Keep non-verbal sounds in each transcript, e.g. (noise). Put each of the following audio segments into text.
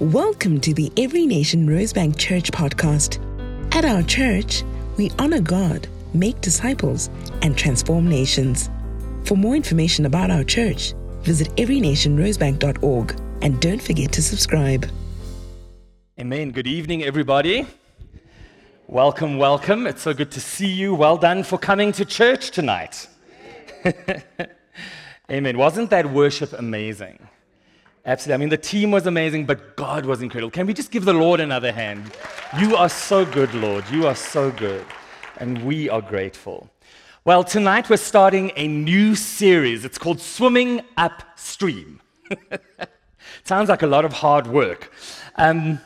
Welcome to the Every Nation Rosebank Church podcast. At our church, we honor God, make disciples, and transform nations. For more information about our church, visit everynationrosebank.org and don't forget to subscribe. Amen. Good evening, everybody. Welcome, welcome. It's so good to see you. Well done for coming to church tonight. (laughs) Amen. Wasn't that worship amazing? Absolutely. I mean, the team was amazing, but God was incredible. Can we just give the Lord another hand? You are so good, Lord. You are so good. And we are grateful. Well, tonight we're starting a new series. It's called Swimming Upstream. (laughs) Sounds like a lot of hard work, um,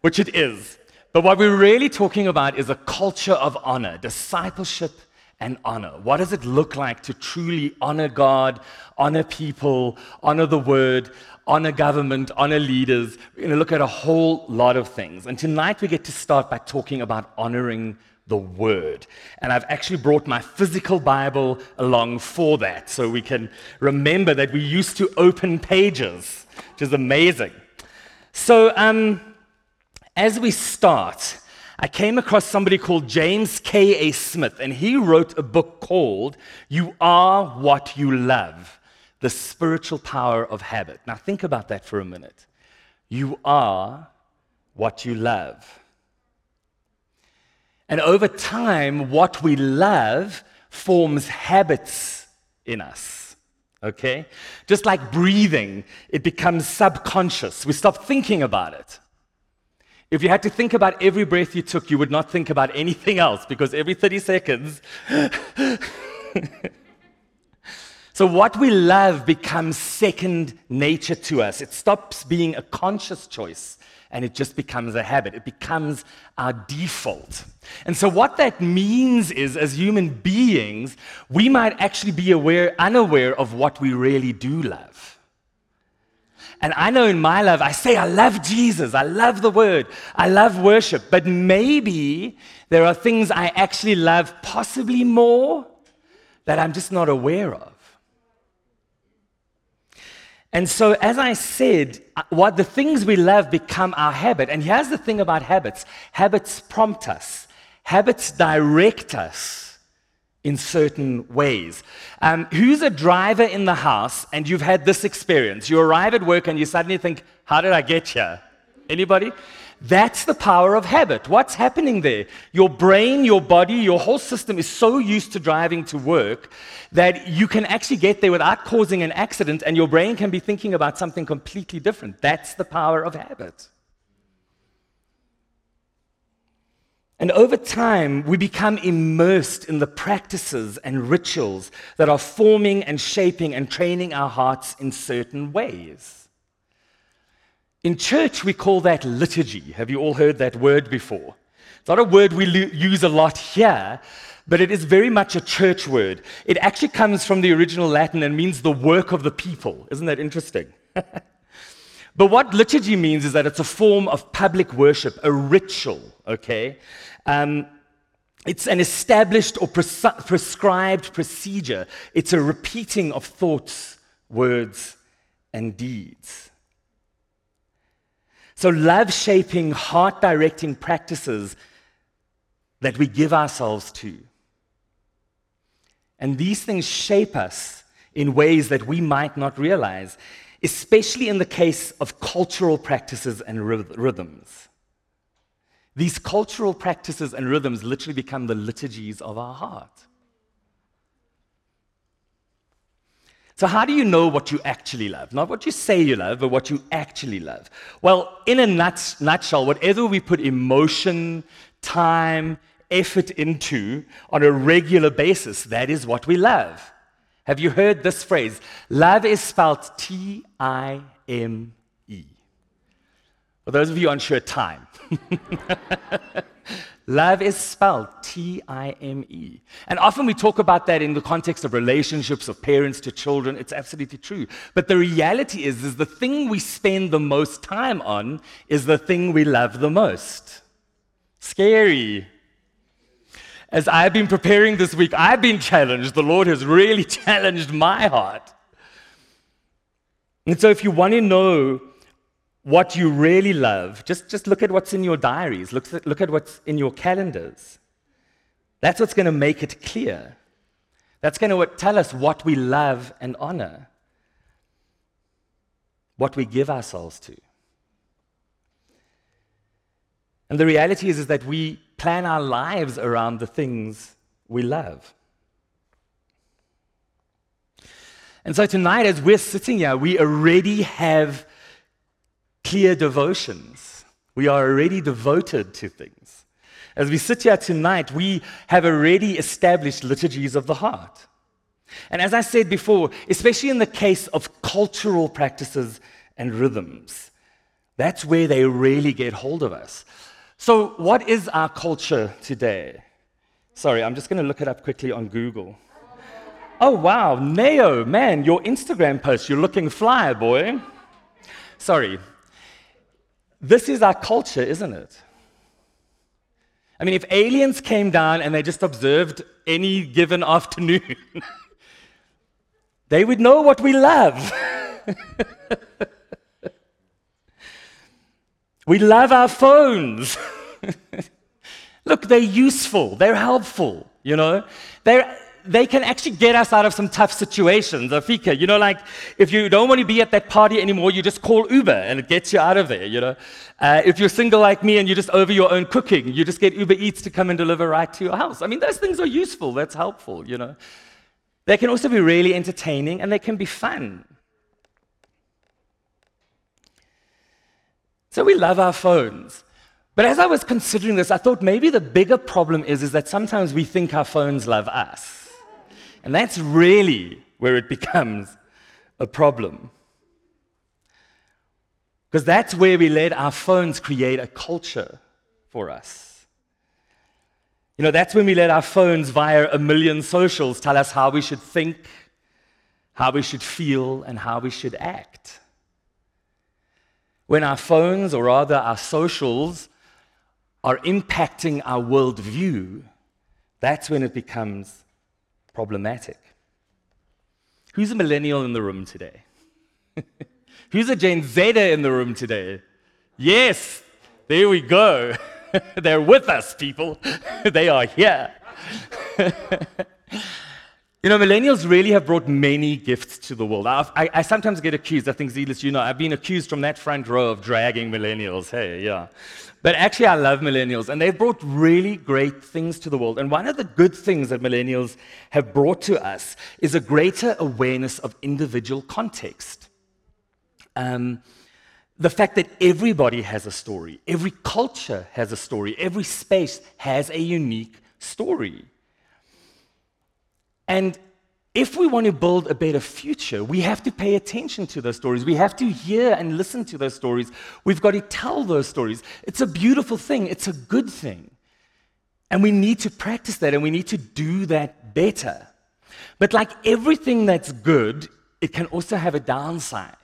which it is. But what we're really talking about is a culture of honor, discipleship and honor. What does it look like to truly honor God, honor people, honor the word, honor government, honor leaders. We're going to look at a whole lot of things. And tonight we get to start by talking about honoring the Word. And I've actually brought my physical Bible along for that, so we can remember that we used to open pages, which is amazing. So, um, as we start, I came across somebody called James K.A. Smith, and he wrote a book called You Are What You Love the spiritual power of habit. Now, think about that for a minute. You are what you love. And over time, what we love forms habits in us. Okay? Just like breathing, it becomes subconscious. We stop thinking about it. If you had to think about every breath you took, you would not think about anything else because every 30 seconds, (laughs) So, what we love becomes second nature to us. It stops being a conscious choice and it just becomes a habit. It becomes our default. And so, what that means is, as human beings, we might actually be aware, unaware of what we really do love. And I know in my love, I say, I love Jesus, I love the word, I love worship, but maybe there are things I actually love possibly more that I'm just not aware of. And so, as I said, uh, what the things we love become our habit. And here's the thing about habits habits prompt us, habits direct us in certain ways. Um, who's a driver in the house and you've had this experience? You arrive at work and you suddenly think, How did I get here? Anybody? That's the power of habit. What's happening there? Your brain, your body, your whole system is so used to driving to work that you can actually get there without causing an accident, and your brain can be thinking about something completely different. That's the power of habit. And over time, we become immersed in the practices and rituals that are forming and shaping and training our hearts in certain ways. In church, we call that liturgy. Have you all heard that word before? It's not a word we use a lot here, but it is very much a church word. It actually comes from the original Latin and means the work of the people. Isn't that interesting? (laughs) but what liturgy means is that it's a form of public worship, a ritual, okay? Um, it's an established or pres- prescribed procedure, it's a repeating of thoughts, words, and deeds. So, love shaping, heart directing practices that we give ourselves to. And these things shape us in ways that we might not realize, especially in the case of cultural practices and rhythms. These cultural practices and rhythms literally become the liturgies of our heart. So, how do you know what you actually love? Not what you say you love, but what you actually love. Well, in a nut- nutshell, whatever we put emotion, time, effort into on a regular basis, that is what we love. Have you heard this phrase? Love is spelled T I M E. For those of you unsure, time. (laughs) Love is spelled T I M E. And often we talk about that in the context of relationships of parents to children. It's absolutely true. But the reality is, is the thing we spend the most time on is the thing we love the most. Scary. As I've been preparing this week, I've been challenged. The Lord has really (laughs) challenged my heart. And so, if you want to know what you really love, just, just look at what's in your diaries, look at, look at what's in your calendars. That's what's going to make it clear. That's going to tell us what we love and honor, what we give ourselves to. And the reality is, is that we plan our lives around the things we love. And so tonight, as we're sitting here, we already have clear devotions. We are already devoted to things. As we sit here tonight, we have already established liturgies of the heart. And as I said before, especially in the case of cultural practices and rhythms, that's where they really get hold of us. So, what is our culture today? Sorry, I'm just going to look it up quickly on Google. Oh, wow, Neo, man, your Instagram post, you're looking fly, boy. Sorry, this is our culture, isn't it? I mean, if aliens came down and they just observed any given afternoon, (laughs) they would know what we love. (laughs) we love our phones. (laughs) Look, they're useful, they're helpful, you know? They're they can actually get us out of some tough situations. Afika, you know, like if you don't want to be at that party anymore, you just call Uber and it gets you out of there, you know. Uh, if you're single like me and you're just over your own cooking, you just get Uber Eats to come and deliver right to your house. I mean, those things are useful, that's helpful, you know. They can also be really entertaining and they can be fun. So we love our phones. But as I was considering this, I thought maybe the bigger problem is, is that sometimes we think our phones love us. And that's really where it (laughs) becomes a problem. Because that's where we let our phones create a culture for us. You know, that's when we let our phones via a million socials tell us how we should think, how we should feel, and how we should act. When our phones, or rather our socials, are impacting our worldview, that's when it becomes problematic. Who's a millennial in the room today? (laughs) Who's a Gen Zer in the room today? Yes, there we go. (laughs) They're with us, people. (laughs) they are here. You know, millennials really have brought many gifts to the world. I, I, I sometimes get accused, I think, Zealous, you know, I've been accused from that front row of dragging millennials. Hey, yeah. But actually, I love millennials, and they've brought really great things to the world. And one of the good things that millennials have brought to us is a greater awareness of individual context. Um, the fact that everybody has a story, every culture has a story, every space has a unique story. And if we want to build a better future, we have to pay attention to those stories. We have to hear and listen to those stories. We've got to tell those stories. It's a beautiful thing, it's a good thing. And we need to practice that and we need to do that better. But like everything that's good, it can also have a downside.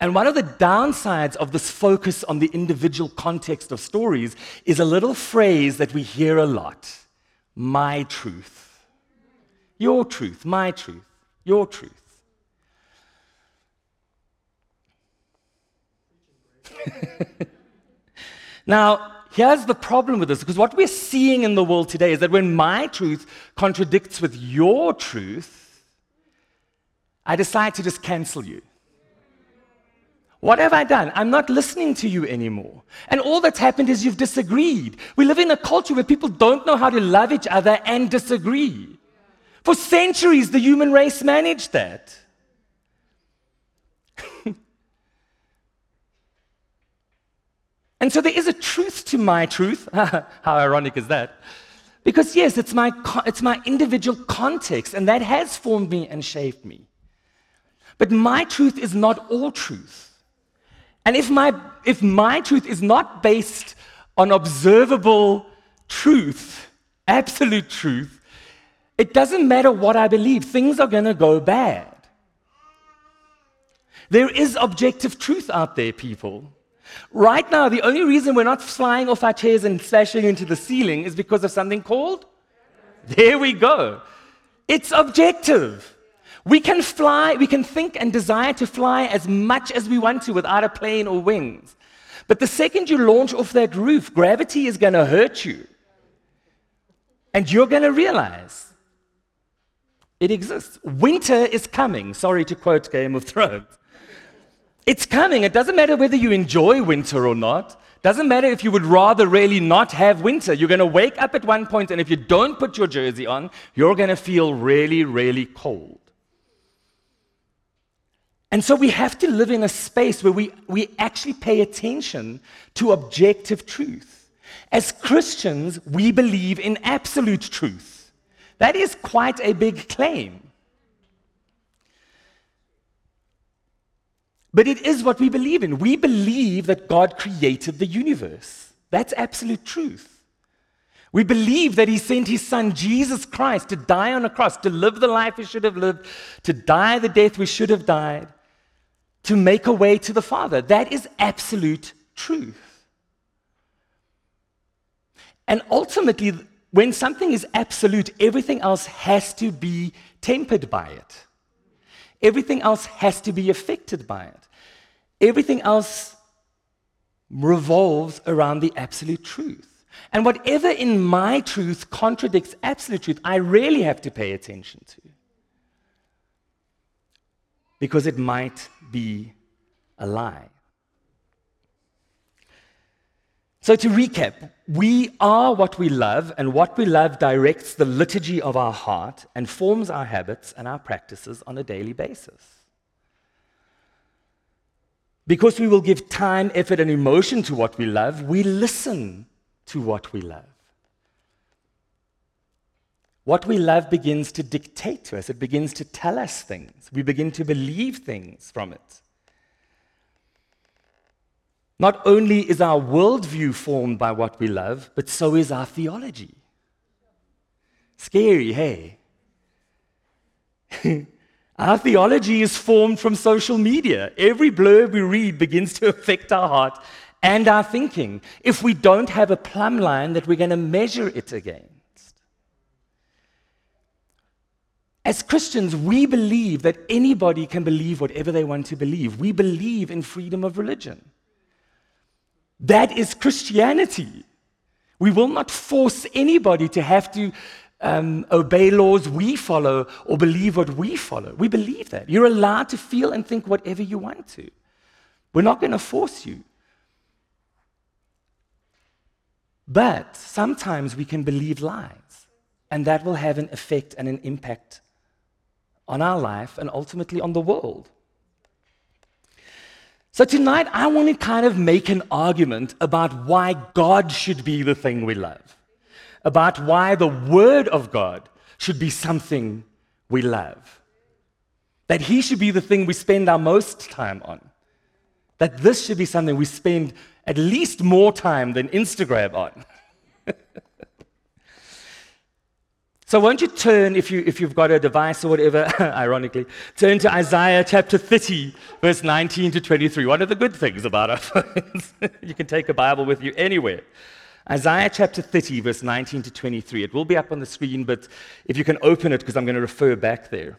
And one of the downsides of this focus on the individual context of stories is a little phrase that we hear a lot my truth. Your truth, my truth, your truth. (laughs) now, here's the problem with this because what we're seeing in the world today is that when my truth contradicts with your truth, I decide to just cancel you. What have I done? I'm not listening to you anymore. And all that's happened is you've disagreed. We live in a culture where people don't know how to love each other and disagree. For centuries, the human race managed that. (laughs) and so there is a truth to my truth. (laughs) How ironic is that? Because, yes, it's my, it's my individual context, and that has formed me and shaped me. But my truth is not all truth. And if my, if my truth is not based on observable truth, absolute truth, it doesn't matter what I believe, things are going to go bad. There is objective truth out there, people. Right now, the only reason we're not flying off our chairs and slashing into the ceiling is because of something called. There we go. It's objective. We can fly, we can think and desire to fly as much as we want to without a plane or wings. But the second you launch off that roof, gravity is going to hurt you. And you're going to realize it exists. Winter is coming. Sorry to quote Game of Thrones. It's coming. It doesn't matter whether you enjoy winter or not. Doesn't matter if you would rather really not have winter. You're going to wake up at one point, and if you don't put your jersey on, you're going to feel really, really cold. And so we have to live in a space where we, we actually pay attention to objective truth. As Christians, we believe in absolute truth. That is quite a big claim. But it is what we believe in. We believe that God created the universe. That's absolute truth. We believe that He sent His Son, Jesus Christ, to die on a cross, to live the life we should have lived, to die the death we should have died, to make a way to the Father. That is absolute truth. And ultimately, when something is absolute, everything else has to be tempered by it. Everything else has to be affected by it. Everything else revolves around the absolute truth. And whatever in my truth contradicts absolute truth, I really have to pay attention to. Because it might be a lie. So, to recap, we are what we love, and what we love directs the liturgy of our heart and forms our habits and our practices on a daily basis. Because we will give time, effort, and emotion to what we love, we listen to what we love. What we love begins to dictate to us, it begins to tell us things. We begin to believe things from it. Not only is our worldview formed by what we love, but so is our theology. Scary, hey? (laughs) our theology is formed from social media. Every blurb we read begins to (laughs) affect our heart and our thinking if we don't have a plumb line that we're going to measure it against. As Christians, we believe that anybody can believe whatever they want to believe. We believe in freedom of religion. That is Christianity. We will not force anybody to have to um, obey laws we follow or believe what we follow. We believe that. You're allowed to feel and think whatever you want to. We're not going to force you. But sometimes we can believe lies, and that will have an effect and an impact on our life and ultimately on the world. So tonight, I want to kind of make an argument about why God should be the thing we love, about why the Word of God should be something we love, that He should be the thing we spend our most time on, that this should be something we spend at least more time than Instagram on. (laughs) So won't you turn, if, you, if you've got a device or whatever, (laughs) ironically, turn to Isaiah chapter 30, verse 19 to 23. One of the good things about our phones, (laughs) you can take a Bible with you anywhere. Isaiah chapter 30, verse 19 to 23. It will be up on the screen, but if you can open it, because I'm going to refer back there.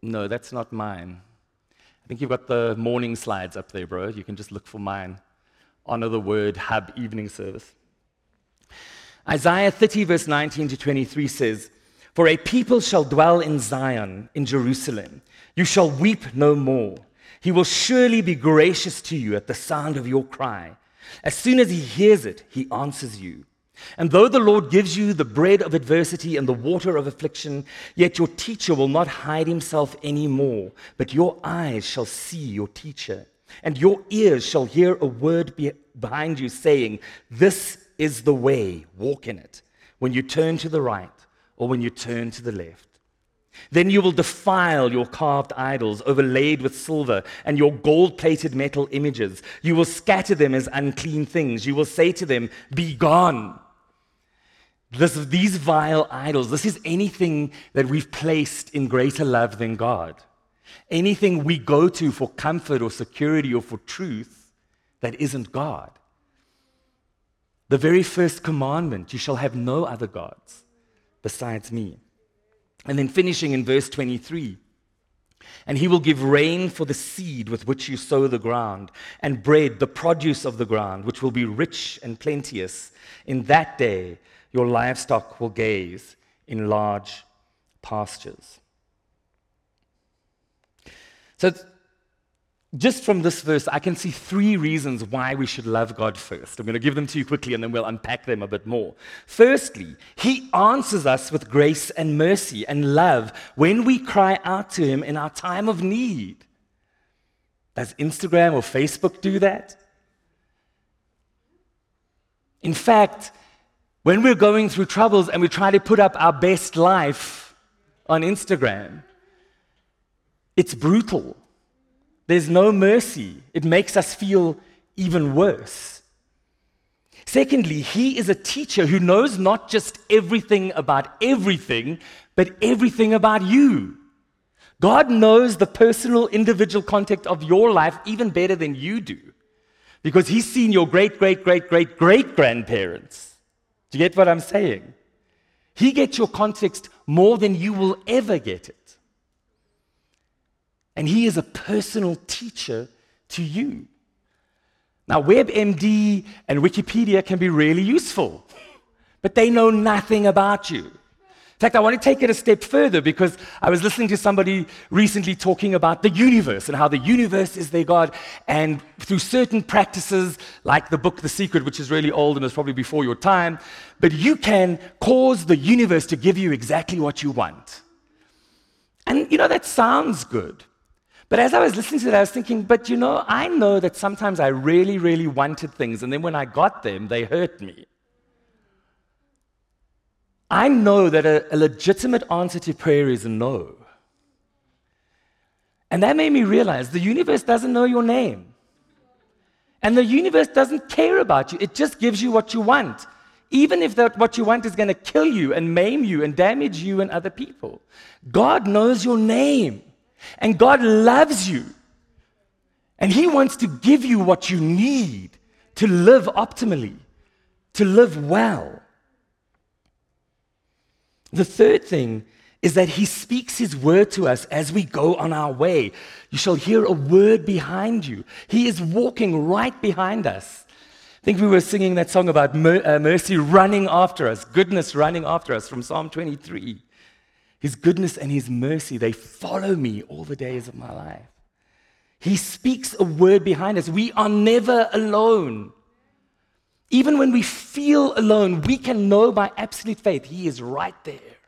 No, that's not mine. I think you've got the morning slides up there, bro. You can just look for mine. Honor the word, hub evening service. Isaiah 30, verse 19 to 23 says, For a people shall dwell in Zion, in Jerusalem. You shall weep no more. He will surely be gracious to you at the sound of your cry. As soon as he hears it, he answers you. And though the Lord gives you the bread of adversity and the water of affliction, yet your teacher will not hide himself any more, but your eyes shall see your teacher, and your ears shall hear a word behind you saying, This is the way, walk in it, when you turn to the right or when you turn to the left. Then you will defile your carved idols overlaid with silver and your gold plated metal images. You will scatter them as unclean things. You will say to them, Be gone. This, these vile idols, this is anything that we've placed in greater love than God. Anything we go to for comfort or security or for truth that isn't God. The very first commandment you shall have no other gods besides me. And then finishing in verse 23. And he will give rain for the seed with which you sow the ground, and bread, the produce of the ground, which will be rich and plenteous. In that day, your livestock will gaze in large pastures. So, just from this verse, I can see three reasons why we should love God first. I'm going to give them to you quickly and then we'll unpack them a bit more. Firstly, He answers us with grace and mercy and love when we cry out to Him in our time of need. Does Instagram or Facebook do that? In fact, when we're going through troubles and we try to put up our best life on Instagram, it's brutal. There's no mercy. It makes us feel even worse. Secondly, he is a teacher who knows not just everything about everything, but everything about you. God knows the personal, individual context of your life even better than you do because he's seen your great, great, great, great, great grandparents. Do you get what I'm saying? He gets your context more than you will ever get it. And he is a personal teacher to you. Now, WebMD and Wikipedia can be really useful, but they know nothing about you. In fact, I want to take it a step further because I was listening to somebody recently talking about the universe and how the universe is their God. And through certain practices, like the book The Secret, which is really old and is probably before your time, but you can cause the universe to give you exactly what you want. And you know, that sounds good. But as I was listening to that, I was thinking, but you know, I know that sometimes I really, really wanted things, and then when I got them, they hurt me. I know that a, a legitimate answer to prayer is no. And that made me realize the universe doesn't know your name. And the universe doesn't care about you, it just gives you what you want. Even if that, what you want is going to kill you and maim you and damage you and other people. God knows your name. And God loves you. And He wants to give you what you need to live optimally, to live well. The third thing is that He speaks His word to us as we go on our way. You shall hear a word behind you. He is walking right behind us. I think we were singing that song about uh, mercy running after us, goodness running after us from Psalm 23. His goodness and His mercy, they follow me all the days of my life. He speaks a word behind us. We are never alone. Even when we feel alone, we can know by absolute faith He is right there.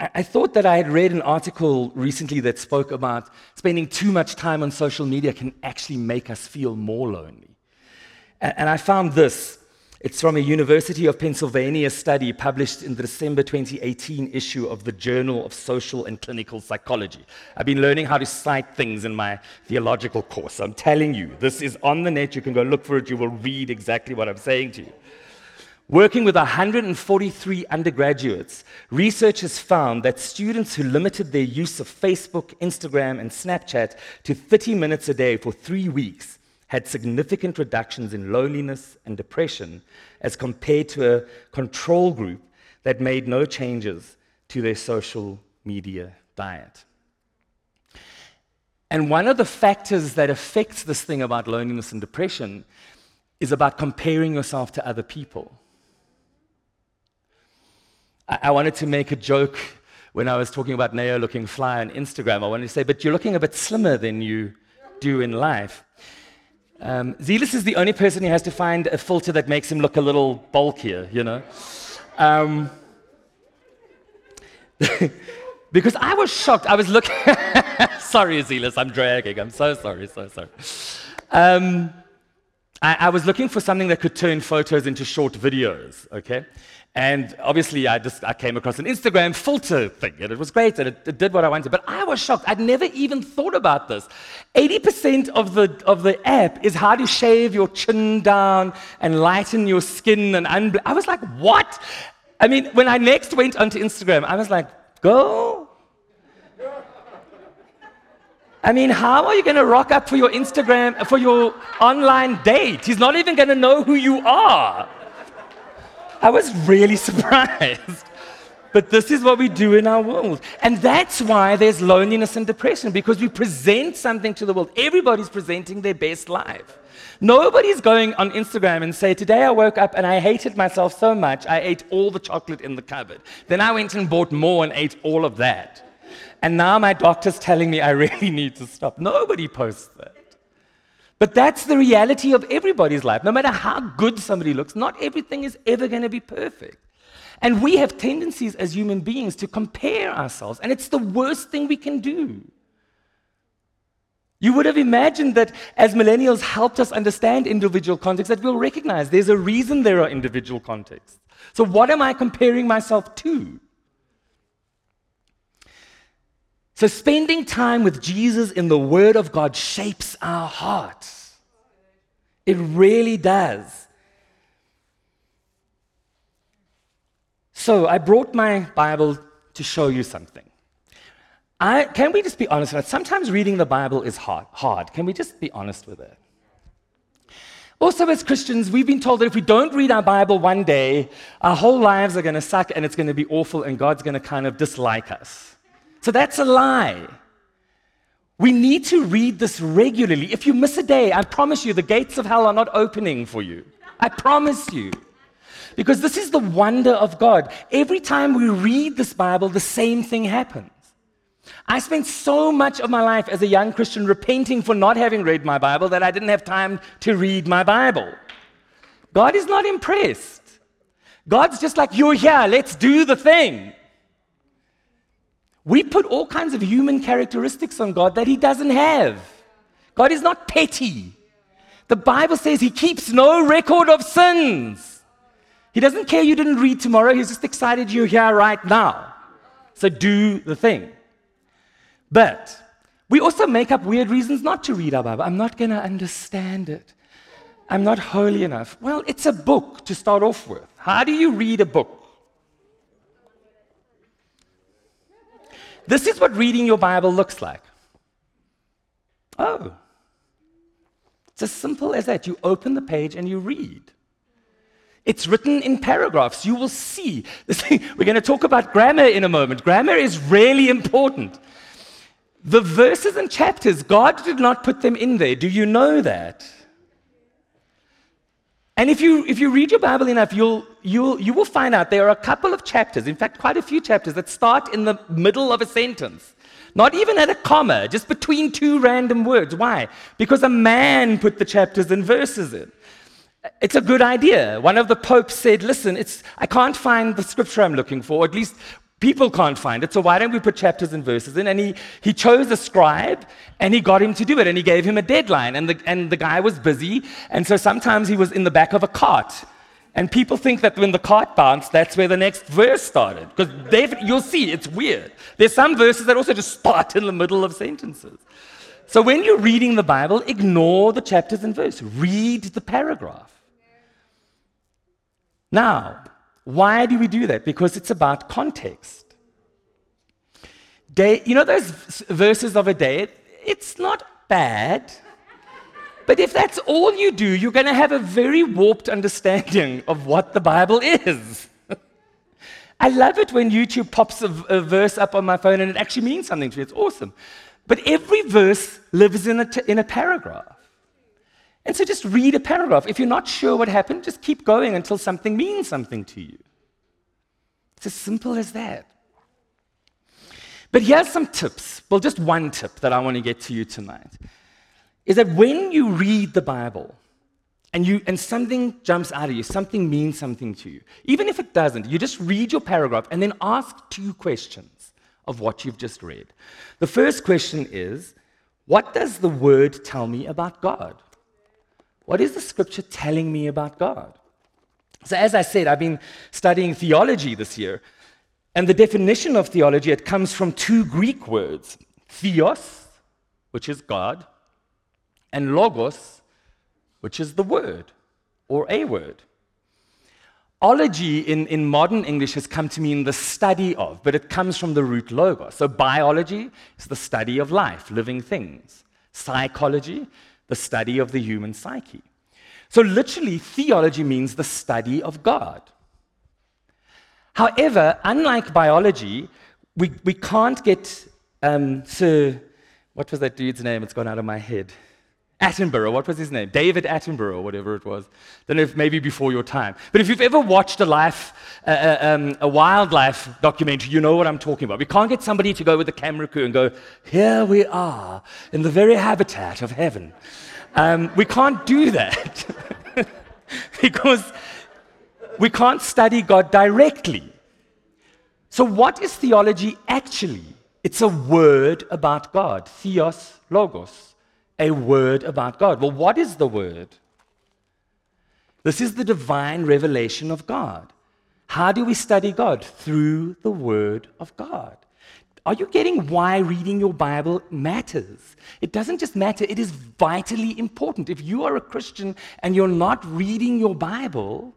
I thought that I had read an article recently that spoke about spending too much time on social media can actually make us feel more lonely. And I found this. It's from a University of Pennsylvania study published in the December 2018 issue of the Journal of Social and Clinical Psychology. I've been learning how to cite things in my theological course. I'm telling you, this is on the net. You can go look for it. You will read exactly what I'm saying to you. Working with 143 undergraduates, researchers found that students who limited their use of Facebook, Instagram, and Snapchat to 30 minutes a day for three weeks had significant reductions in loneliness and depression as compared to a control group that made no changes to their social media diet. And one of the factors that affects this thing about loneliness and depression is about comparing yourself to other people. I, I wanted to make a joke when I was talking about Neo looking fly on Instagram. I wanted to say, but you're looking a bit slimmer than you do in life. Um, Zealous is the only person who has to find a filter that makes him look a little bulkier, you know? Um, (laughs) because I was shocked. I was looking. (laughs) sorry, Zealous, I'm dragging. I'm so sorry, so sorry. Um, I, I was looking for something that could turn photos into short videos, okay? And obviously, I just I came across an Instagram filter thing, and it was great, and it, it, did what I wanted. But I was shocked. I'd never even thought about this. 80% of the, of the app is how to shave your chin down and lighten your skin. And I was like, what? I mean, when I next went onto Instagram, I was like, go. I mean, how are you going to rock up for your Instagram, for your online date? He's not even going to know who you are. I was really (laughs) surprised. But this is what we do in our world. And that's why there's loneliness and depression, because we present something to the world. Everybody's presenting their best life. Nobody's going on Instagram and say, Today I woke up and I hated myself so much, I ate all the chocolate in the cupboard. Then I went and bought more and ate all of that. And now my doctor's telling me I (laughs) really need to stop. Nobody posts that. But that's the reality of everybody's life. No matter how good somebody looks, not everything is ever going to be perfect. And we have tendencies as human beings to compare ourselves, and it's the worst thing we can do. You would have imagined that as millennials helped us understand individual contexts, that we'll recognize there's a reason there are individual contexts. So, what am I comparing myself to? So, spending time with Jesus in the Word of God shapes our hearts. It really does. So, I brought my Bible to show you something. I, can we just be honest with it? Sometimes reading the Bible is hard, hard. Can we just be honest with it? Also, as Christians, we've been told that if we don't read our Bible one day, our whole lives are going to suck and it's going to be awful and God's going to kind of dislike us. So that's a lie. We need to read this regularly. If you miss a day, I promise you, the gates of hell are not opening for you. I promise you. Because this is the wonder of God. Every time we read this Bible, the same thing happens. I spent so much of my life as a young Christian repenting for not having read my Bible that I didn't have time to read my Bible. God is not impressed. God's just like, you're here, let's do the thing. We put all kinds of human characteristics on God that He doesn't have. God is not petty. The Bible says He keeps no record of sins. He doesn't care you didn't read tomorrow, He's just excited you're here right now. So do the thing. But we also make up weird reasons not to read our Bible. I'm not going to understand it. I'm not holy enough. Well, it's a book to start off with. How do you read a book? This is what reading your Bible looks like. Oh, it's as simple as that. You open the page and you read. It's written in paragraphs. You will see. (laughs) We're going to talk about grammar in a moment. Grammar is really important. The verses and chapters, God did not put them in there. Do you know that? And if you, if you read your Bible enough, you'll, you'll, you will find out there are a couple of chapters, in fact, quite a few chapters, that start in the middle of a sentence. Not even at a comma, just between two random words. Why? Because a man put the chapters and verses in. It's a good idea. One of the popes said, Listen, it's, I can't find the scripture I'm looking for, at least People can't find it, so why don't we put chapters and verses in? And he, he chose a scribe and he got him to do it and he gave him a deadline. And the, and the guy was busy, and so sometimes he was in the back of a cart. And people think that when the cart bounced, that's where the next verse started. Because you'll see, it's weird. There's some verses that also just start in the middle of sentences. So when you're reading the Bible, ignore the chapters and verse. Read the paragraph. Now, why do we do that? Because it's about context. Day, you know those verses of a day? It's not bad. But if that's all you do, you're going to have a very warped understanding of what the Bible is. (laughs) I love it when YouTube pops a, a, verse up on my phone and it actually means something to me. It's awesome. But every verse lives in a, t- in a paragraph. And so just read a paragraph. If you're not sure what happened, just keep going until something means something to you. It's as simple as that. But here's some tips. Well, just one tip that I want to get to you tonight is that when you read the Bible and, you, and something jumps out of you, something means something to you, even if it doesn't, you just read your paragraph and then ask two questions of what you've just read. The first question is What does the word tell me about God? What is the scripture telling me about God? So, as I said, I've been studying theology this year. And the definition of theology, it comes from two Greek words theos, which is God, and logos, which is the word or a word. ology in, in modern English has come to mean the study of, but it comes from the root logos. So biology is the study of life, living things. Psychology, the study of the human psyche. So literally, theology means the study of God. However, unlike biology, we, we can't get um, Sir, what was that dude's name? It's gone out of my head. Attenborough, what was his name? David Attenborough, whatever it was. Don't know if maybe before your time. But if you've ever watched a life, uh, uh, um, a wildlife documentary, you know what I'm talking about. We can't get somebody to go with the camera crew and go, here we are in the very habitat of heaven. Um, we can't do that (laughs) because we can't study God directly. So, what is theology actually? It's a word about God. Theos, logos a word about God. Well, what is the word? This is the divine revelation of God. How do we study God? Through the word of God. Are you getting why reading your Bible matters? It doesn't just matter, it is vitally important. If you are a Christian and you're not reading your Bible,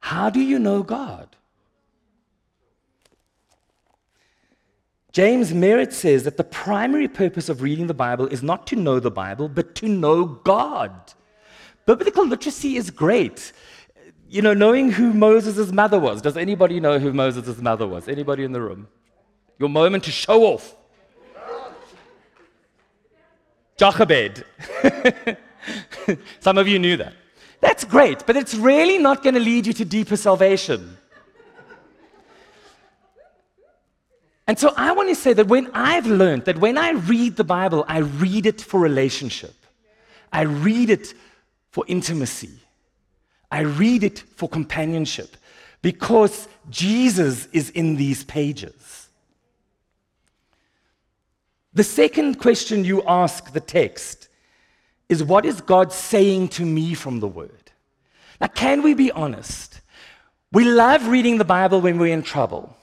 how do you know God? James Merritt says that the primary purpose of reading the Bible is not to know the Bible, but to know God. Biblical literacy is great. You know, knowing who Moses' mother was. Does anybody know who Moses' mother was? Anybody in the room? Your moment to show off. Jochebed. (laughs) Some of you knew that. That's great, but it's really not going to lead you to deeper salvation. And so I want to say that when I've learned that when I read the Bible, I read it for relationship, I read it for intimacy, I read it for companionship, because Jesus is in these pages. The second question you ask the text is what is God saying to me from the Word? Now, can we be honest? We love reading the Bible when we're in trouble.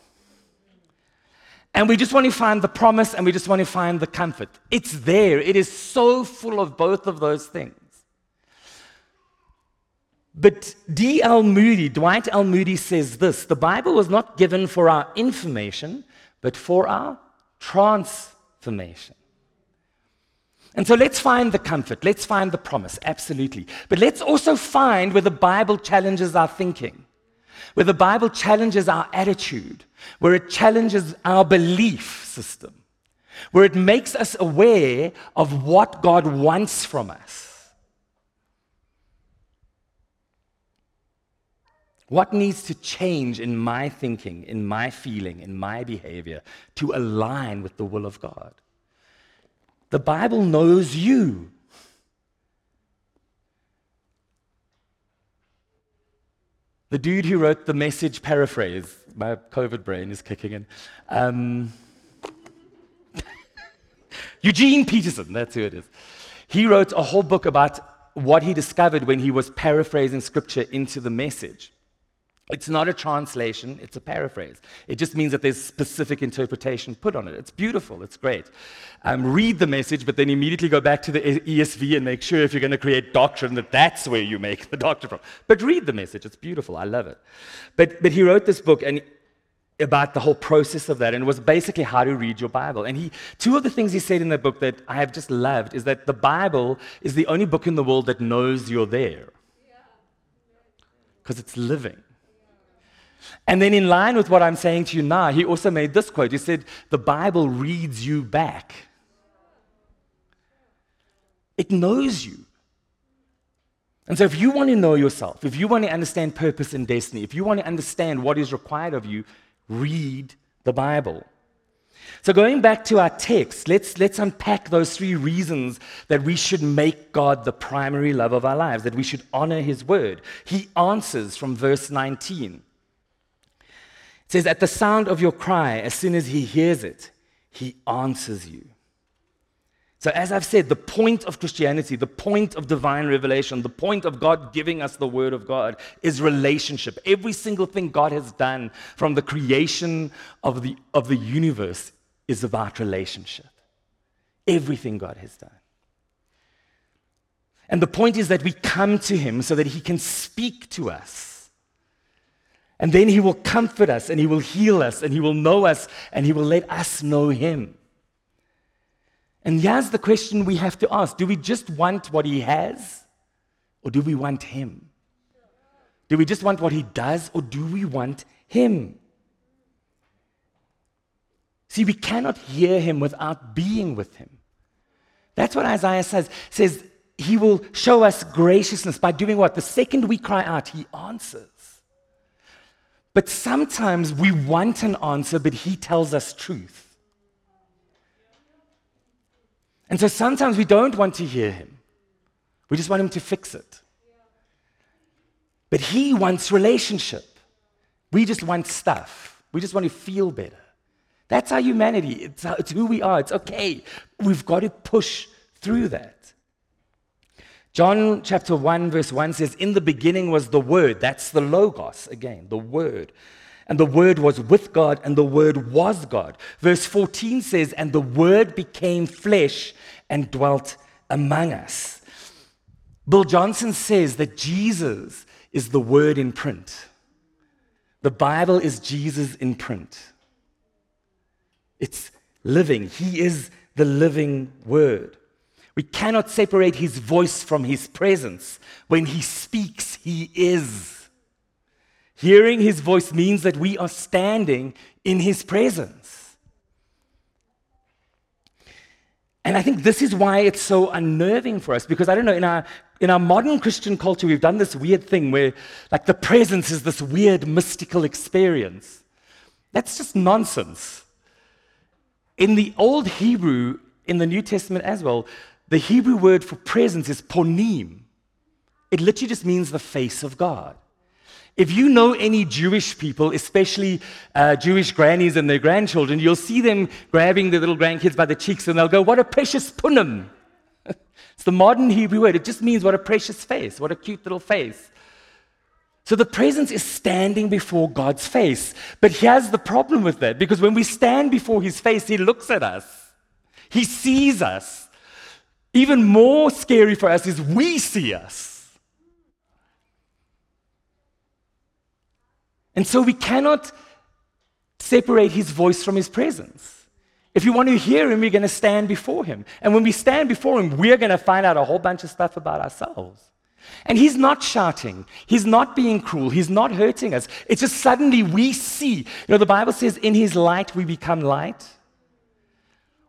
And we just want to find the promise and we just want to find the comfort. It's there. It is so full of both of those things. But D.L. Moody, Dwight L. Moody says this the Bible was not given for our information, but for our transformation. And so let's find the comfort, let's find the promise, absolutely. But let's also find where the Bible challenges our thinking where the Bible challenges our attitude, where it challenges our belief system, where it makes us aware of what God wants from us. What needs to change in my thinking, in my feeling, in my behavior to align with the will of God? The Bible knows you. The dude who wrote the message paraphrase, my COVID brain is kicking in. Um, (laughs) Eugene Peterson, that's who it is. He wrote a whole book about what he discovered when he was paraphrasing scripture into the message. It's not a translation, it's a paraphrase. It just means that there's specific interpretation put on it. It's beautiful, it's great. Um, read the message, but then immediately go back to the ESV and make sure if you're going to create doctrine that that's where you make the doctrine from. But read the message, it's beautiful, I love it. But, but he wrote this book and about the whole process of that, and it was basically how to read your Bible. And he, two of the things he said in the book that I have just loved is that the Bible is the only book in the world that knows you're there because it's living. And then, in line with what I'm saying to you now, he also made this quote. He said, The Bible reads you back, it knows you. And so, if you want to know yourself, if you want to understand purpose and destiny, if you want to understand what is required of you, read the Bible. So, going back to our text, let's, let's unpack those three reasons that we should make God the primary love of our lives, that we should honor His word. He answers from verse 19. Says, At the sound of your cry, as soon as he hears it, he answers you. So, as I've said, the point of Christianity, the point of divine revelation, the point of God giving us the Word of God is relationship. Every single thing God has done from the creation of the, of the universe is about relationship. Everything God has done. And the point is that we come to Him so that He can speak to us And then he will comfort us and he will heal us and he will know us and he will let us know him. And here's the question we have to ask Do we just want what he has or do we want him? Do we just want what he does or do we want him? See, we cannot hear him without being with him. That's what Isaiah says. says he will show us graciousness by doing what? The second we cry out, he answers. But sometimes we want an answer, but he tells us truth. And so sometimes we don't want to hear him. We just want him to fix it. But he wants relationship. We just want stuff. We just want to feel better. That's our humanity. It's, it's who we are. It's okay. We've got to push through that. John chapter 1, verse 1 says, In the beginning was the Word. That's the Logos again, the Word. And the Word was with God, and the Word was God. Verse 14 says, And the Word became flesh and dwelt among us. Bill Johnson says that Jesus is the Word in print. The Bible is Jesus in print. It's living. He is the living Word. We cannot separate his voice from his presence. When he speaks, he is. Hearing his voice means that we are standing in his presence. And I think this is why it's so unnerving for us because I don't know, in our, in our modern Christian culture, we've done this weird thing where, like, the presence is this weird mystical experience. That's just nonsense. In the old Hebrew, in the New Testament as well, the Hebrew word for presence is ponim. It literally just means the face of God. If you know any Jewish people, especially uh, Jewish grannies and their grandchildren, you'll see them grabbing their little grandkids by the cheeks and they'll go, What a precious punim. (laughs) it's the modern Hebrew word. It just means what a precious face, what a cute little face. So the presence is standing before God's face. But here's the problem with that because when we stand before his face, he looks at us, he sees us. Even more scary for us is we see us. And so we cannot separate his voice from his presence. If you want to hear him, we're going to stand before him. And when we stand before him, we're going to find out a whole bunch of stuff about ourselves. And he's not shouting. He's not being cruel. He's not hurting us. It's just suddenly we see. You know, the Bible says, in his light we become light.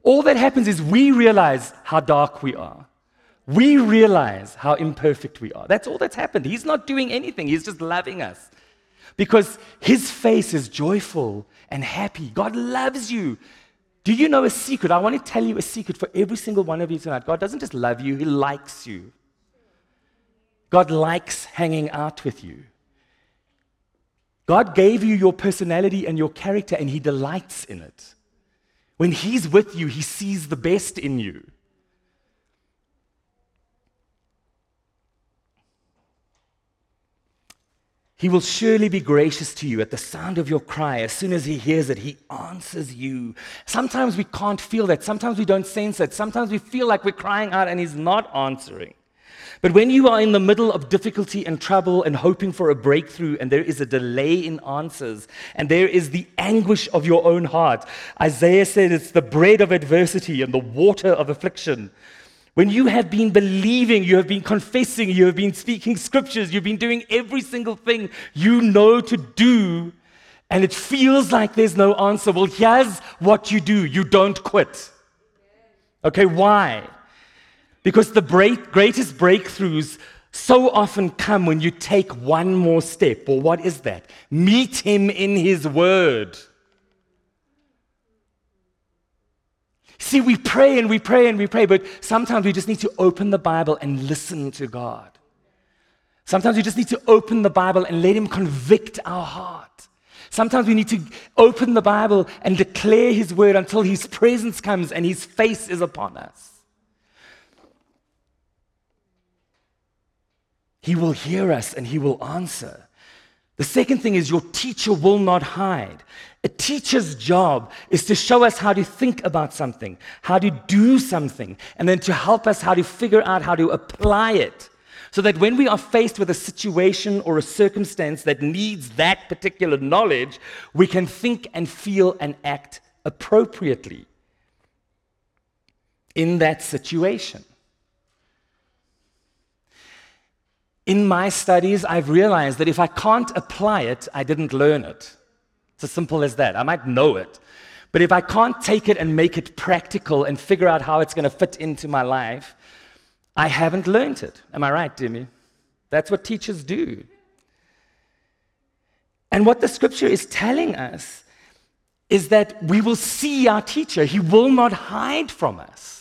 All that happens is we realize how dark we are. We realize how imperfect we are. That's all that's happened. He's not doing anything, He's just loving us. Because His face is joyful and happy. God loves you. Do you know a secret? I want to tell you a secret for every single one of you tonight. God doesn't just love you, He likes you. God likes hanging out with you. God gave you your personality and your character, and He delights in it. When He's with you, He sees the best in you. He will surely be gracious to you at the sound of your cry. As soon as he hears it, he answers you. Sometimes we can't feel that. Sometimes we don't sense it. Sometimes we feel like we're crying out and he's not answering. But when you are in the middle of difficulty and trouble and hoping for a breakthrough, and there is a delay in answers, and there is the anguish of your own heart, Isaiah said it's the bread of adversity and the water of affliction. When you have been believing, you have been confessing, you have been speaking scriptures, you've been doing every single thing you know to do, and it feels like there's no answer. Well, here's what you do you don't quit. Okay, why? Because the break, greatest breakthroughs so often come when you take one more step. Well, what is that? Meet Him in His Word. See, we pray and we pray and we pray, but sometimes we just need to open the Bible and listen to God. Sometimes we just need to open the Bible and let Him convict our heart. Sometimes we need to open the Bible and declare His word until His presence comes and His face is upon us. He will hear us and he will answer. The second thing is your teacher will not hide. A teacher's job is to show us how to think about something, how to do something, and then to help us how to figure out how to apply it. So that when we are faced with a situation or a circumstance that needs that particular knowledge, we can think and feel and act appropriately in that situation. In my studies, I've realized that if I can't apply it, I didn't learn it. It's as simple as that. I might know it, but if I can't take it and make it practical and figure out how it's going to fit into my life, I haven't learned it. Am I right, Demi? That's what teachers do. And what the scripture is telling us is that we will see our teacher, he will not hide from us.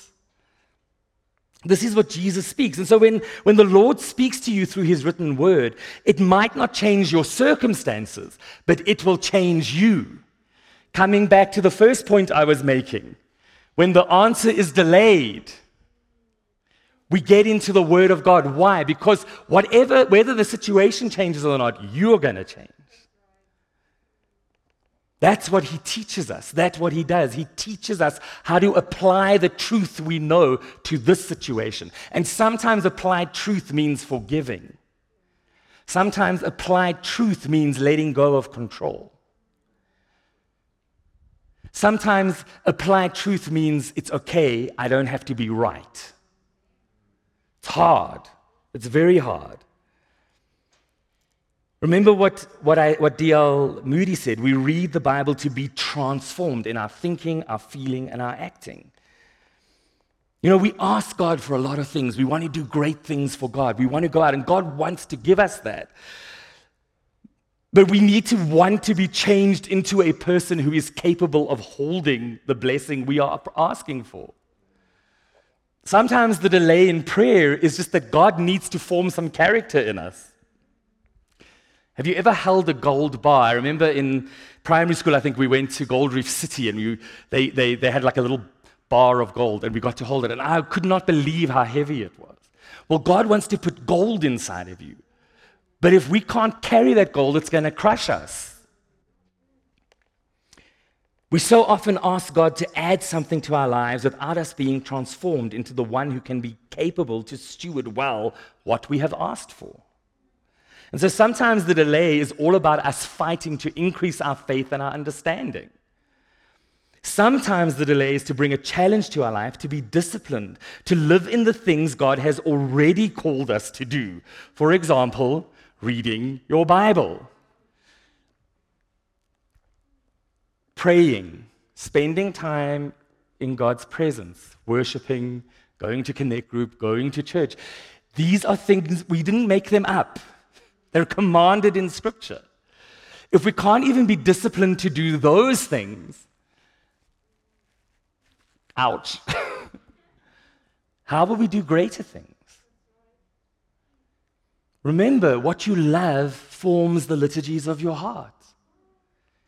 This is what Jesus speaks. And so when, when the Lord speaks to you through his written word, it might not change your circumstances, but it will change you. Coming back to the first point I was making, when the answer is delayed, we get into the Word of God. Why? Because whatever, whether the situation changes or not, you're going to change. That's what he teaches us. That's what he does. He teaches us how to apply the truth we know to this situation. And sometimes applied truth means forgiving. Sometimes applied truth means letting go of control. Sometimes applied truth means it's okay, I don't have to be right. It's hard, it's very hard. Remember what, what, I, what D.L. Moody said we read the Bible to be transformed in our thinking, our feeling, and our acting. You know, we ask God for a lot of things. We want to do great things for God. We want to go out, and God wants to give us that. But we need to want to be changed into a person who is capable of holding the blessing we are asking for. Sometimes the delay in prayer is just that God needs to form some character in us. Have you ever held a gold bar? I remember in primary school, I think we went to Gold Reef City and they, they, they had like a little bar of gold and we got to hold it. And I could not believe how heavy it was. Well, God wants to put gold inside of you. But if we can't carry that gold, it's going to crush us. We so often ask God to add something to our lives without us being transformed into the one who can be capable to steward well what we have asked for. And so sometimes the delay is all about us fighting to increase our faith and our understanding. Sometimes the delay is to bring a challenge to our life, to be disciplined, to live in the things God has already called us to do. For example, reading your Bible, praying, spending time in God's presence, worshiping, going to connect group, going to church. These are things we didn't make them up. They're commanded in scripture. If we can't even be disciplined to do those things, ouch. (laughs) How will we do greater things? Remember, what you love forms the liturgies of your heart.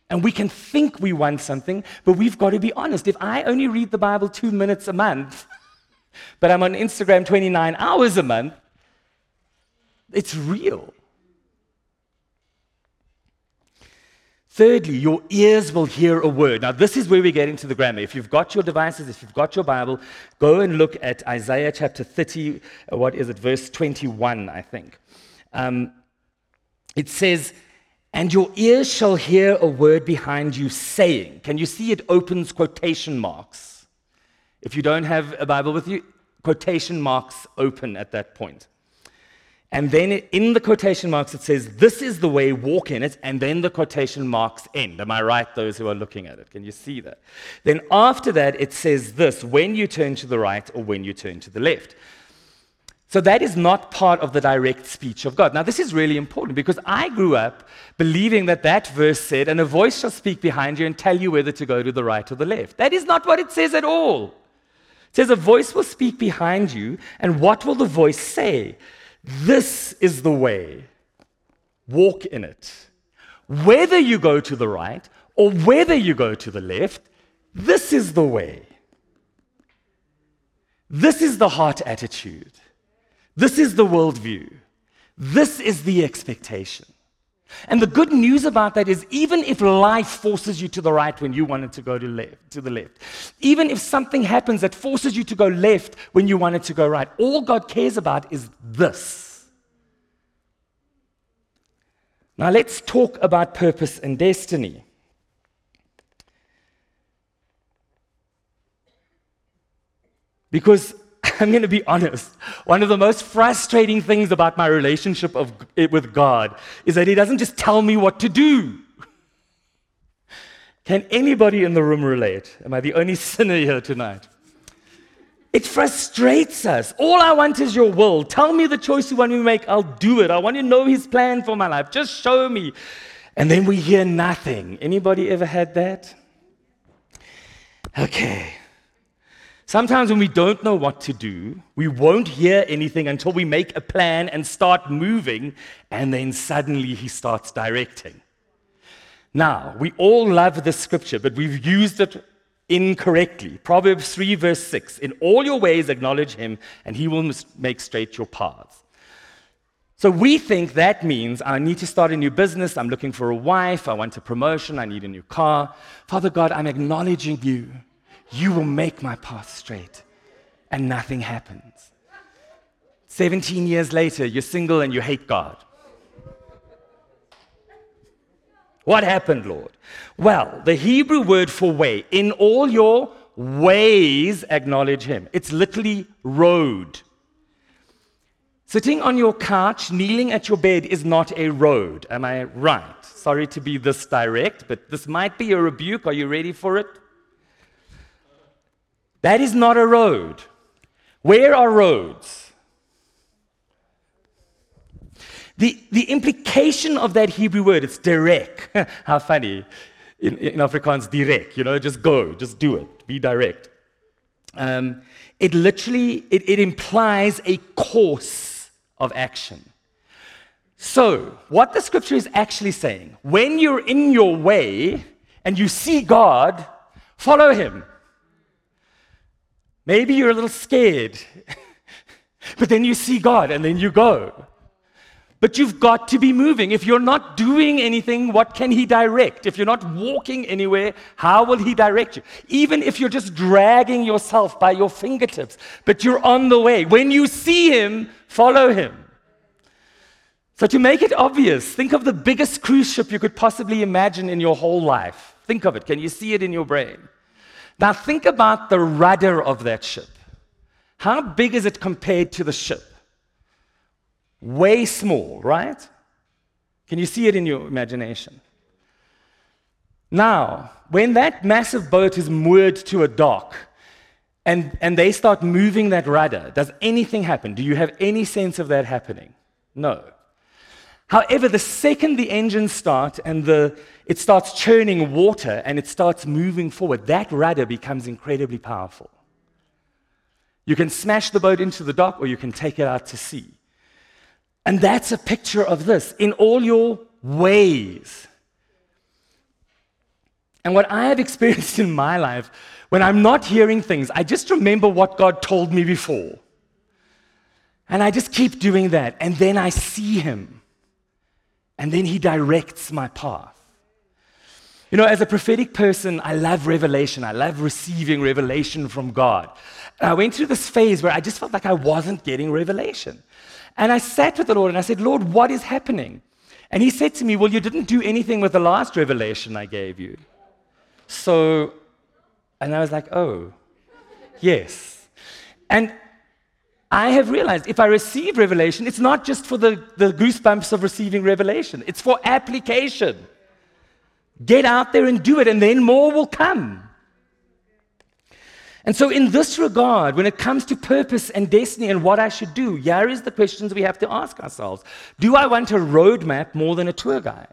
And we can think we want something, but we've got to be honest. If I only read the Bible two minutes a month, (laughs) but I'm on Instagram 29 hours a month, it's real. Thirdly, your ears will hear a word. Now, this is where we get into the grammar. If you've got your devices, if you've got your Bible, go and look at Isaiah chapter 30, uh, what is it, verse 21, I think. Um, it says, and your ears shall hear a word behind you saying. Can you see it opens quotation marks? If you don't have a Bible with you, quotation marks open at that point. And then in the quotation marks, it says, This is the way, walk in it. And then the quotation marks end. Am I right, those who are looking at it? Can you see that? Then after that, it says this when you turn to the right or when you turn to the left. So that is not part of the direct speech of God. Now, this is really important because I grew up believing that that verse said, and a voice shall speak behind you and tell you whether to go to the right or the left. That is not what it says at all. It says, a voice will speak behind you, and what will the voice say? This is the way. Walk in it. Whether you go to the right or whether you go to the left, this is the way. This is the heart attitude. This is the worldview. This is the expectation. And the good news about that is, even if life forces you to the right when you wanted to go to, left, to the left, even if something happens that forces you to go left when you wanted to go right, all God cares about is this. Now, let's talk about purpose and destiny. Because I'm going to be honest, one of the most frustrating things about my relationship of, eh, with God is that He doesn't just tell me what to do. Can anybody in the room relate? Am I the only (laughs) sinner here tonight? It frustrates us. All I want is your will. Tell me the choice you want me to make. I'll do it. I want to know his plan for my life. Just show me. And then we hear nothing. Anybody ever had that? Okay. Sometimes when we don't know what to do, we won't hear anything until we make a plan and start moving, and then suddenly he starts directing. Now, we all love this scripture, but we've used it incorrectly. Proverbs 3, verse 6 In all your ways acknowledge him, and he will make straight your paths. So we think that means I need to start a new business, I'm looking for a wife, I want a promotion, I need a new car. Father God, I'm acknowledging you. You will make my path straight, and nothing happens. 17 years later, you're single and you hate God. What happened, Lord? Well, the Hebrew word for way, in all your ways acknowledge him. It's literally road. Sitting on your couch, kneeling at your bed is not a road. Am I right? Sorry to be this direct, but this might be a rebuke. Are you ready for it? That is not a road. Where are roads? The, the implication of that Hebrew word, it's direct. (laughs) How funny. In, in Afrikaans, direct, you know, just go, just do it, be direct. Um, it literally, it, it implies a course of action. So, what the scripture is actually saying, when you're in your way and you see God, follow him. Maybe you're a little scared, (laughs) but then you see God and then you go. But you've got to be moving. If you're not doing anything, what can He direct? If you're not walking anywhere, how will He direct you? Even if you're just dragging yourself by your fingertips, but you're on the way. When you see Him, follow Him. So, to make it obvious, think of the biggest cruise ship you could possibly imagine in your whole life. Think of it. Can you see it in your brain? Now, think about the rudder of that ship. How big is it compared to the ship? way small, right? Can you see it in your imagination? Now, when that massive boat is moored to a dock and, and they start moving that rudder, does anything happen? Do you have any sense of that happening? No. However, the second the engines start and the, it starts churning water and it starts moving forward, that rudder becomes incredibly powerful. You can smash the boat into the dock or you can take it out to sea. And that's a picture of this in all your ways. And what I have experienced (laughs) in my life, when I'm not hearing things, I just remember what God told me before. And I just keep doing that. And then I see Him. And then He directs my path. You know, as a prophetic person, I love revelation. I love receiving revelation from God. And I went through this phase where I just felt like I wasn't getting revelation. And I sat with the Lord and I said, Lord, what is happening? And he said to me, Well, you didn't do anything with the last revelation I gave you. So, and I was like, Oh, yes. And I have realized if I receive revelation, it's not just for the, the goosebumps of receiving revelation, it's for application. Get out there and do it, and then more will come. And so, in this regard, when it comes to purpose and destiny and what I should do, here is the questions we have to ask ourselves Do I want a roadmap more than a tour guide?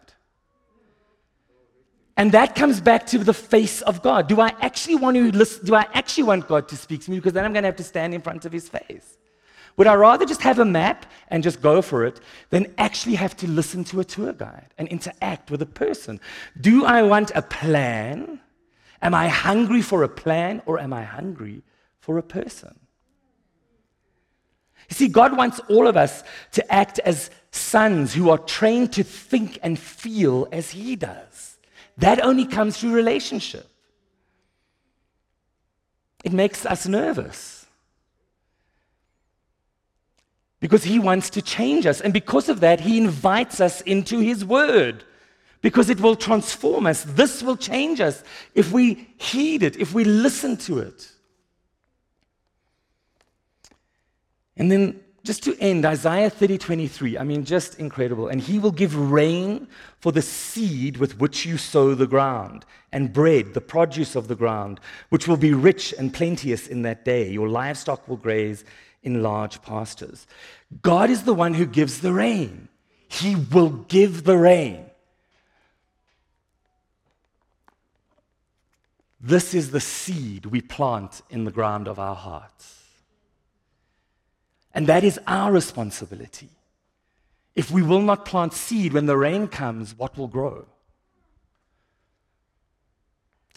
And that comes back to the face of God. Do I actually want to listen? Do I actually want God to speak to me? Because then I'm going to have to stand in front of his face. Would I rather just have a map and just go for it than actually have to listen to a tour guide and interact with a person? Do I want a plan? Am I hungry for a plan or am I hungry for a person? You see, God wants all of us to act as sons who are trained to think and feel as He does. That only comes through relationship. It makes us nervous. Because he wants to change us. And because of that, he invites us into his word because it will transform us. This will change us if we heed it, if we listen to it. And then just to end, Isaiah 30 23, I mean, just incredible. And he will give rain for the seed with which you sow the ground, and bread, the produce of the ground, which will be rich and plenteous in that day. Your livestock will graze in large pastures. God is the one who gives the rain, He will give the rain. This is the seed we plant in the ground of our hearts. And that is our responsibility. If we will not plant seed when the rain comes, what will grow?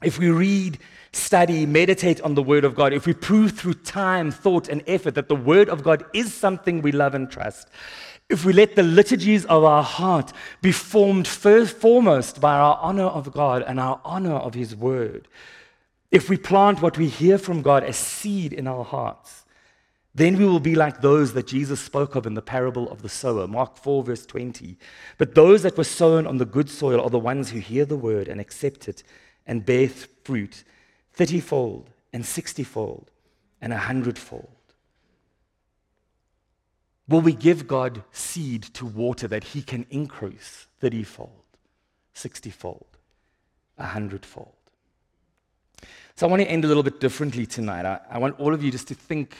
If we read, study, meditate on the Word of God, if we prove through time, thought, and effort that the Word of God is something we love and trust, if we let the liturgies of our heart be formed first, foremost by our honor of God and our honor of His Word, if we plant what we hear from God as seed in our hearts, then we will be like those that Jesus spoke of in the parable of the sower, Mark 4, verse 20. But those that were sown on the good soil are the ones who hear the word and accept it and bear fruit thirtyfold and sixtyfold and a hundredfold. Will we give God seed to water that he can increase thirtyfold, sixtyfold, a hundredfold? So I want to end a little bit differently tonight. I, I want all of you just to think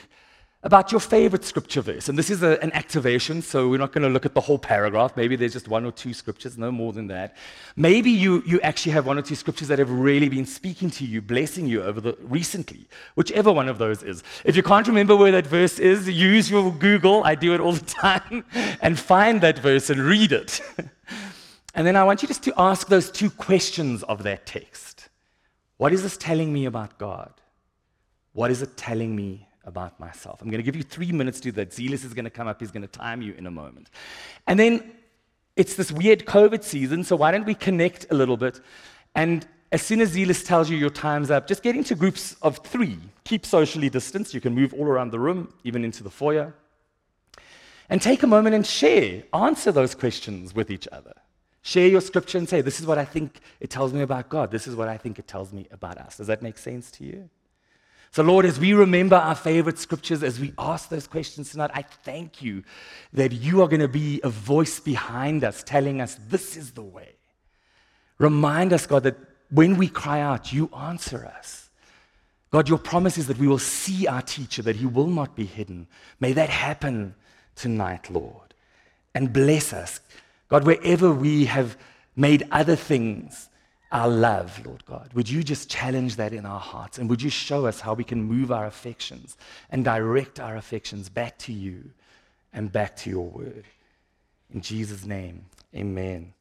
about your favorite scripture verse. And this is a, an activation, so we're not going to look at the whole paragraph. Maybe there's just one or two scriptures, no more than that. Maybe you, you actually have one or two scriptures that have really been speaking to you, blessing you over the recently, whichever one of those is. If you can't remember where that verse is, use your Google. I do it all the (laughs) time, and find that verse and read it. (laughs) and then I want you just to ask those two questions of that text. What is this telling me about God? What is it telling me about myself. I'm going to give you three minutes to do that. Zealous is going to come up. He's going to time you in a moment. And then it's this weird COVID season, so why don't we connect a little bit? And as soon as Zealous tells you your time's up, just get into groups of three. Keep socially distanced. You can move all around the room, even into the foyer. And take a moment and share, answer those questions with each other. Share your scripture and say, This is what I think it tells me about God. This is what I think it tells me about us. Does that make sense to you? So, Lord, as we remember our favorite scriptures, as we ask those questions tonight, I thank you that you are going to be a voice behind us telling us this is the way. Remind us, God, that when we cry out, you answer us. God, your promise is that we will see our teacher, that he will not be hidden. May that happen tonight, Lord. And bless us. God, wherever we have made other things our love, Lord God. Would you just challenge that in our hearts? And would you show us how we can move our affections and direct our affections back to you and back to your word? In Jesus' name, amen.